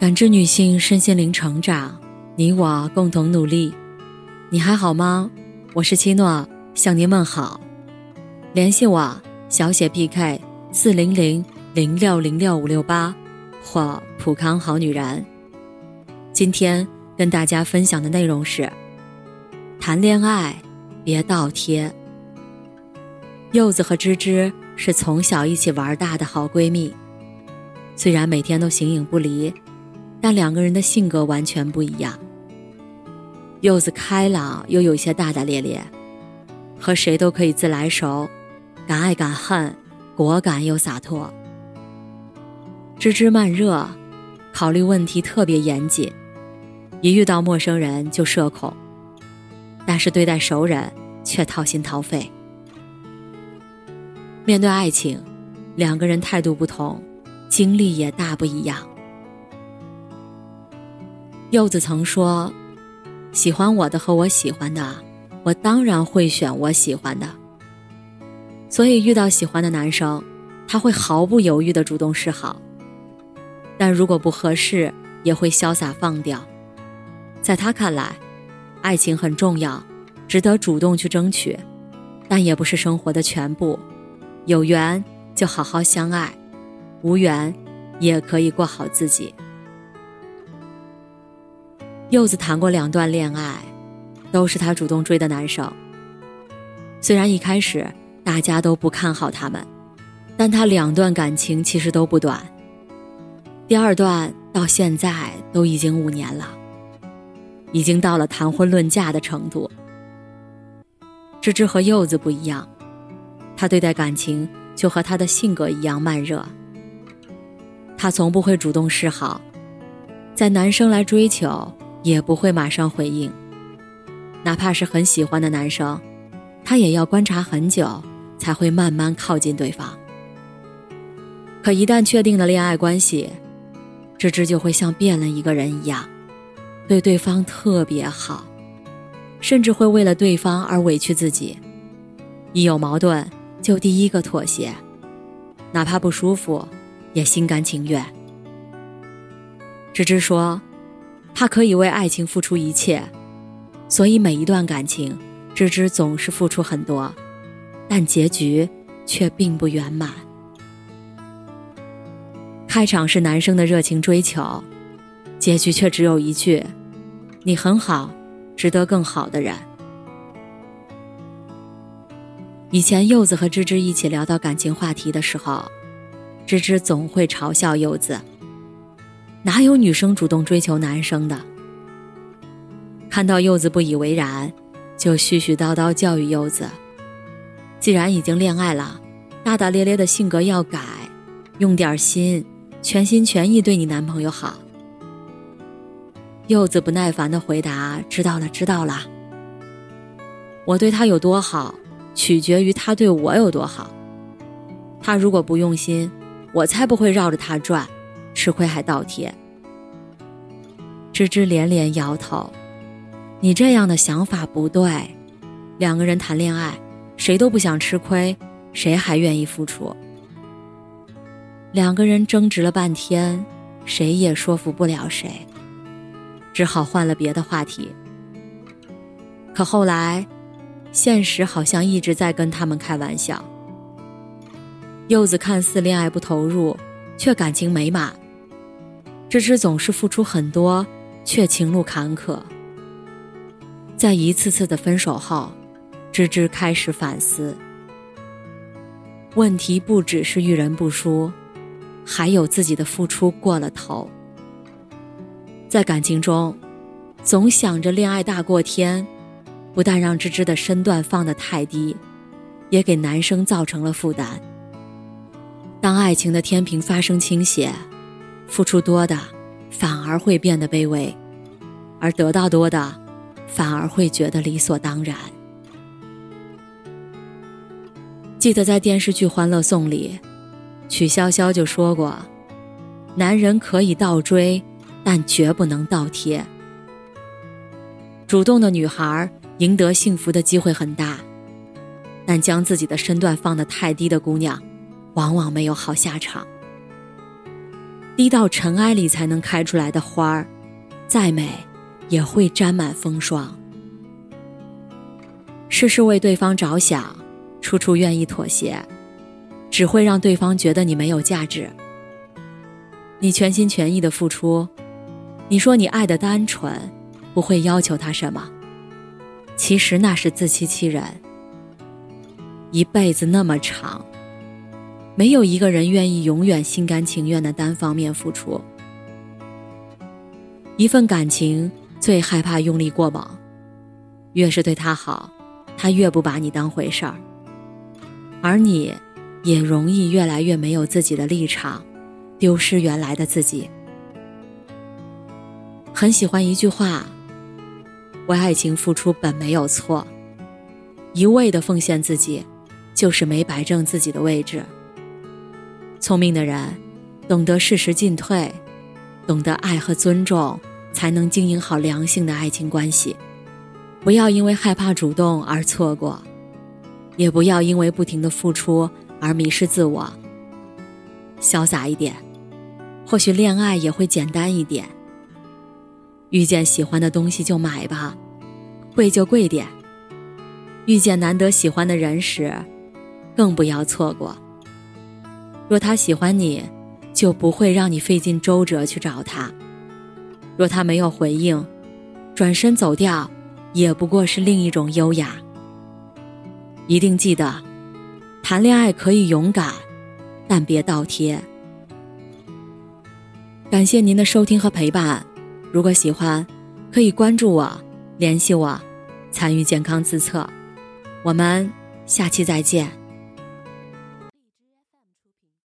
感知女性身心灵成长，你我共同努力。你还好吗？我是七诺，向您问好。联系我小写 PK 四零零零六零六五六八或普康好女人。今天跟大家分享的内容是：谈恋爱别倒贴。柚子和芝芝是从小一起玩大的好闺蜜，虽然每天都形影不离。但两个人的性格完全不一样。柚子开朗又有些大大咧咧，和谁都可以自来熟，敢爱敢恨，果敢又洒脱。芝芝慢热，考虑问题特别严谨，一遇到陌生人就社恐，但是对待熟人却掏心掏肺。面对爱情，两个人态度不同，经历也大不一样。柚子曾说：“喜欢我的和我喜欢的，我当然会选我喜欢的。所以遇到喜欢的男生，他会毫不犹豫的主动示好。但如果不合适，也会潇洒放掉。在他看来，爱情很重要，值得主动去争取，但也不是生活的全部。有缘就好好相爱，无缘也可以过好自己。”柚子谈过两段恋爱，都是他主动追的男生。虽然一开始大家都不看好他们，但他两段感情其实都不短。第二段到现在都已经五年了，已经到了谈婚论嫁的程度。芝芝和柚子不一样，他对待感情就和他的性格一样慢热。他从不会主动示好，在男生来追求。也不会马上回应，哪怕是很喜欢的男生，他也要观察很久才会慢慢靠近对方。可一旦确定了恋爱关系，芝芝就会像变了一个人一样，对对方特别好，甚至会为了对方而委屈自己，一有矛盾就第一个妥协，哪怕不舒服，也心甘情愿。芝芝说。他可以为爱情付出一切，所以每一段感情，芝芝总是付出很多，但结局却并不圆满。开场是男生的热情追求，结局却只有一句：“你很好，值得更好的人。”以前柚子和芝芝一起聊到感情话题的时候，芝芝总会嘲笑柚子。哪有女生主动追求男生的？看到柚子不以为然，就絮絮叨叨教育柚子：“既然已经恋爱了，大大咧咧的性格要改，用点心，全心全意对你男朋友好。”柚子不耐烦的回答：“知道了，知道了。我对他有多好，取决于他对我有多好。他如果不用心，我才不会绕着他转。”吃亏还倒贴，芝芝连连摇头：“你这样的想法不对。两个人谈恋爱，谁都不想吃亏，谁还愿意付出？”两个人争执了半天，谁也说服不了谁，只好换了别的话题。可后来，现实好像一直在跟他们开玩笑。柚子看似恋爱不投入，却感情美满。芝芝总是付出很多，却情路坎坷。在一次次的分手后，芝芝开始反思：问题不只是遇人不淑，还有自己的付出过了头。在感情中，总想着恋爱大过天，不但让芝芝的身段放得太低，也给男生造成了负担。当爱情的天平发生倾斜。付出多的，反而会变得卑微；而得到多的，反而会觉得理所当然。记得在电视剧《欢乐颂》里，曲筱绡就说过：“男人可以倒追，但绝不能倒贴。主动的女孩赢得幸福的机会很大，但将自己的身段放得太低的姑娘，往往没有好下场。”滴到尘埃里才能开出来的花儿，再美也会沾满风霜。事事为对方着想，处处愿意妥协，只会让对方觉得你没有价值。你全心全意的付出，你说你爱的单纯，不会要求他什么，其实那是自欺欺人。一辈子那么长，没有一个人愿意永远心甘情愿的单方面付出。一份感情最害怕用力过猛，越是对他好，他越不把你当回事儿，而你，也容易越来越没有自己的立场，丢失原来的自己。很喜欢一句话：“为爱情付出本没有错，一味的奉献自己。”就是没摆正自己的位置。聪明的人，懂得适时进退，懂得爱和尊重，才能经营好良性的爱情关系。不要因为害怕主动而错过，也不要因为不停的付出而迷失自我。潇洒一点，或许恋爱也会简单一点。遇见喜欢的东西就买吧，贵就贵点。遇见难得喜欢的人时。更不要错过。若他喜欢你，就不会让你费尽周折去找他；若他没有回应，转身走掉，也不过是另一种优雅。一定记得，谈恋爱可以勇敢，但别倒贴。感谢您的收听和陪伴。如果喜欢，可以关注我，联系我，参与健康自测。我们下期再见。